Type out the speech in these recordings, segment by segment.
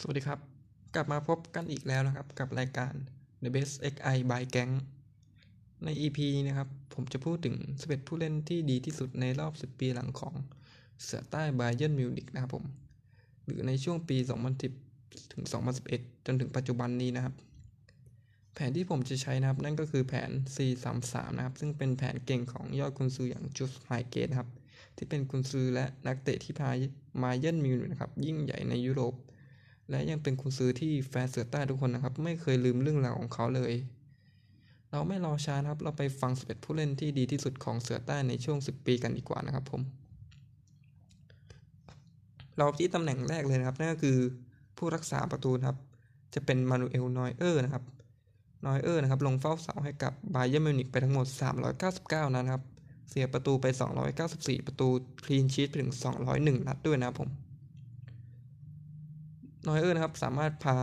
สวัสดีครับ กลับมาพบกันอีกแล้วนะครับ กับรายการ The Best XI by Gang ใน EP นี้นะครับ ผมจะพูดถึง 11 ผู้เล่นที่ดีที่สุดในรอบ 10 ปีหลังของเสือใต้บเย r n นมิวนิกนะครับผม หรือในช่วงปี 2010 ถึง 2011 จนถึงปัจจุบันนี้นะครับ แผนที่ผมจะใช้นะครับ นั่นก็คือแผน C33 นะครับ ซึ่งเป็นแผนเก่งของยอดกุนซืออย่างจูสไฮเกตครับ ที่เป็นกุนซือและนักเตะที่พามาเย r n นมิวนิกนะครับยิ่งใหญ่ในยุโรป และยังเป็นขุนศึกที่แฟนเสือใต้ทุกคนนะครับ ไม่เคยลืมเรื่องราวของเขาเลย เราไม่รอช้านะครับ เราไปฟัง11ผู้เล่นที่ดีที่สุดของเสือใต้ในช่วง 10 ปีกันดีกว่านะครับผม เราที่ตำแหน่งแรกเลยนะครับนั่นก็คือผู้รักษาประตูครับ จะเป็นมานูเอลนอยเออร์นะครับนอยเออร์นะครับลงเฝ้าเสาให้กับบาเยิร์นมิวนิกไปทั้งหมด 399 นัดครับ เสียประตูไป 294 ประตู คลีนชีตไปถึง 201 นัดด้วยนะครับผม นอยเออร์นะครับสามารถพา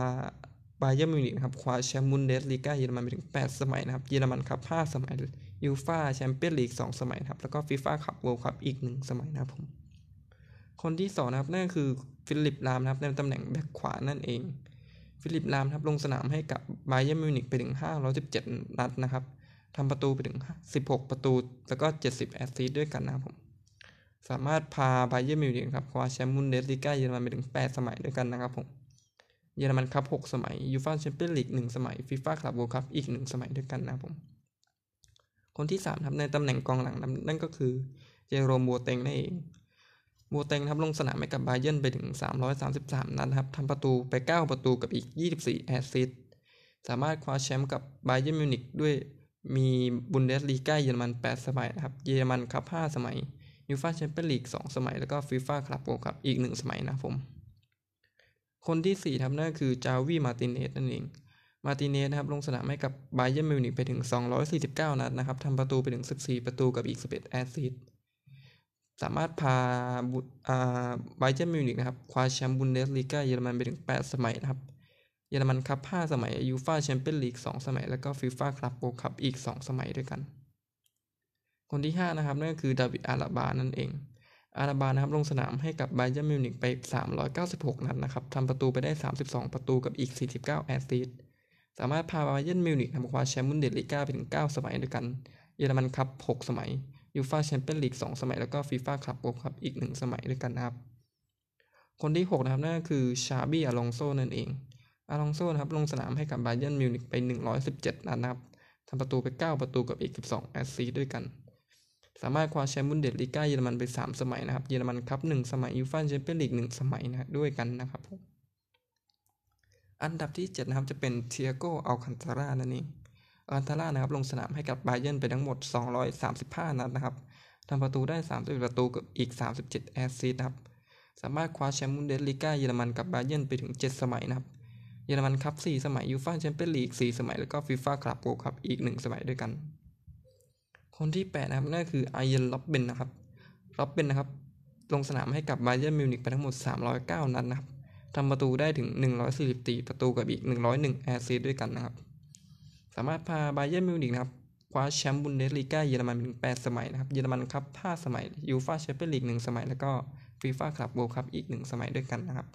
บาเยิร์นมิวนิกนะครับคว้าแชมป์บุนเดสลีกาเยอรมันไปถึง 8 สมัยนะครับเยอรมันคัพ5สมัยยูฟ่าแชมเปี้ยนลีก2สมัยครับแล้วก็ฟีฟ่าคลับเวิลด์คัพอีก 1 สมัยนะครับผมคนที่2นะครับนั่นคือฟิลิปลามนะครับในตำแหน่งแบ็คขวานั่นเอง ฟิลิปลามครับลงสนามให้กับบาเยิร์นมิวนิกไปถึง 517 นัดนะครับทำประตูไปถึง 16 ประตูแล้วก็ 70 แอสซิสต์ด้วยกันนะครับผม สามารถพาบาเยิร์นมิวนิกครับคว้าแชมป์บุนเดสลีกาเยอรมันไปถึง 8 สมัยด้วยกันนะครับผมเยอรมันคัพ6สมัยยูฟ่าแชมเปี้ยนลีก1สมัยฟีฟ่าคลับเวิลด์คัพอีก 1 สมัยด้วยกันนะครับผม คนที่3ครับในตำแหน่งกองหลังนั่นก็คือเจโรมบัวเต็งนั่นเองบัวเต็งครับลงสนามให้กับบาเยิร์นไปถึง 333 นัดครับทำประตูไป 9 ประตูกับอีก 24 แอสซิสต์สามารถคว้าแชมป์กับบาเยิร์นมิวนิกด้วยมีบุนเดสลีกาเยอรมัน 8 สมัยนะครับ เยอรมันคัพ5สมัย ยูฟ่าแชมเปี้ยนลีก2สมัย แล้วก็ฟีฟ่าคลับเวิลด์คัพอีก1สมัยนะครับผม คนที่ 4ครับนั่นคือจาวีมาติเนสนั่นเอง มาติเนสนะครับลงสนามให้กับบาเยิร์นมิวนิกไปถึง 249 นัดนะครับทำประตูไปถึง 14 ประตูกับอีก 11 แอสซิสต์สามารถพาบาเยิร์นมิวนิกนะครับคว้าแชมป์บุนเดสลีกาเยอรมันไปถึง 8 สมัยนะครับเยอรมันคัพ5สมัยยูฟ่าแชมเปี้ยนลีก2สมัย แล้วก็ฟีฟ่าคลับเวิลด์คัพอีก 2 สมัยด้วยกัน คนที่ 5 นะครับนั่นก็คือดาวิดอาลาบานั่นเอง อาลาบานะครับลงสนามให้กับบาเยิร์นมิวนิกไป 396 นัดนะครับทำประตูไปได้ 32 ประตูกับอีก 49 แอสซิสต์สามารถพาบาเยิร์นมิวนิกทำคว้าแชมป์บุนเดสลีกาไปถึง 9 สมัยด้วยกัน เยอรมันคัพ6สมัยยูฟ่าแชมเปี้ยนลีก2สมัยแล้วก็ฟีฟ่าคลับเวิลด์คัพอีก 1 สมัยด้วยกันนะครับ คนที่ 6 นะครับนั่นก็คือชาบี้อาลองโซนั่นเอง อาลองโซนะครับลงสนามให้กับบาเยิร์นมิวนิกไป 117 นัดนะครับทำประตูไป 9 ประตูกับอีก 12 แอสซิสต์ด้วยกัน สามารถคว้าแชมป์บุนเดสลีกาเยอรมันไป 3 สมัยนะครับ เยอรมันคัพ1สมัยยูฟ่าแชมเปี้ยนลีก1สมัยนะด้วยกันนะครับผมอันดับที่ 7 นะครับ จะเป็นเทียโกอัลคันตาร่านั่นเองอัลคันตารานะครับ ลงสนามให้กับบาเยิร์นไปทั้งหมด 235 นัดนะครับทำประตูได้31ประตูกับอีก 37 assist นะครับสามารถคว้าแชมป์บุนเดสลีกาเยอรมันกับบาเยิร์นไปถึง 7 สมัยนะครับเยอรมันคัพ4สมัยยูฟ่าแชมเปี้ยนลีก4สมัยแล้วก็ฟีฟ่าคลับเวิลด์คัพอีก 1 สมัยด้วยกัน คนที่ 8 นะครับนั่นคืออาร์เยนร็อบเบนนะครับร็อบเบนนะครับ ลงสนามให้กับบาเยิร์นมิวนิกไปทั้งหมด 309 นัดนะครับทำประตูได้ถึง 144 ประตูกับอีก 101 แอสซิสด้วยกันนะครับ สามารถพาบาเยิร์นมิวนิกนะครับคว้าแชมป์บุนเดสลีกาเยอรมันถึง 8 สมัยนะครับ เยอรมันคัพ5สมัยยูฟาแชมเปี้ยนลีก1สมัย แล้วก็ฟีฟ่าคลับเวิลด์คัพอีก 1 สมัยด้วยกันนะครับ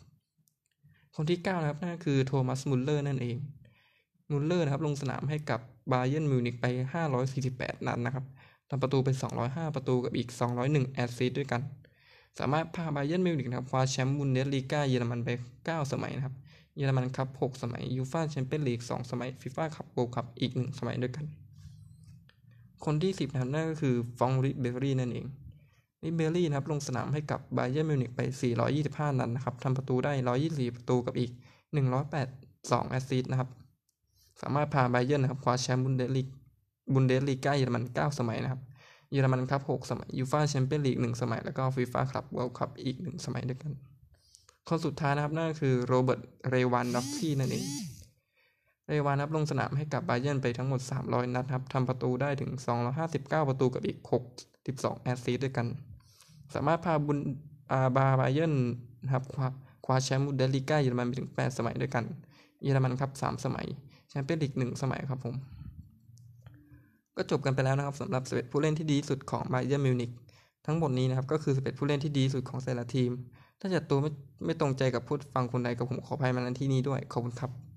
คนที่ 9 นะครับนั่นคือโทมัสมุลเลอร์นั่นเอง มุลเลอร์นะครับลงสนามให้กับ บาเยิร์นมิวนิกไป 548 นัดนะครับทำประตูไป 205 ประตูกับอีก 201 assist ด้วยกัน สามารถพาบาเยิร์นมิวนิกนะครับคว้าแชมป์บุนเดสลีกาเยอรมันไป 9 สมัยนะครับ เยอรมันคัพ6สมัยยูฟ่าแชมเปี้ยนลีก 2 สมัยฟีฟ่าคลับเวิลด์คัพอีก 1 สมัยด้วยกัน คนที่ 10นะครับนั่นก็คือฟรองริเบอรี่นั่นเองริเบอรี่นะครับลงสนามให้กับบาเยิร์นมิวนิกไป 425 นัดนะครับทำประตูได้ 124 ประตูกับอีก182 assist นะครับ สามารถพาบาเยิร์นนะครับคว้าแชมป์บุนเดสลีกบุนเดสลีกาเยอรมัน 9 สมัยนะครับเยอรมันคัพ6สมัยยูฟาแชมเปี้ยนลีก1สมัย แล้วก็ฟีฟ่าคลับเวิลด์คัพอีก 1 สมัยด้วยกัน คนสุดท้ายนะครับนั่นก็คือโรเบิร์ตเลวานดอฟสกี้นั่นเองเลวานนะครับลงสนามให้กับบาเยิร์นไปทั้งหมด 300 นัดครับทำประตูได้ถึง 259 ประตูกับอีก 62 แอสซิสด้วยกัน สามารถพาบุนอาบาบาเยิร์นนะครับคว้าแชมป์บุนเดสลีกาเยอรมันไปถึง 8 สมัยด้วยกัน เยอรมันคัพ 3 สมัย แชมเปี้ยนลีกหนึ่งสมัยครับผม ก็จบกันไปแล้วนะครับสำหรับ11ผู้เล่นที่ดีสุดของไบเยอร์มิวนิกทั้งหมดนี้นะครับก็คือ11ผู้เล่นที่ดีสุดของแต่ละทีม ถ้าจัดตัวไม่ไม่ตรงใจกับผู้ฟังคนใดกับผมขออภัยมาณที่นี้ด้วยขอบคุณครับ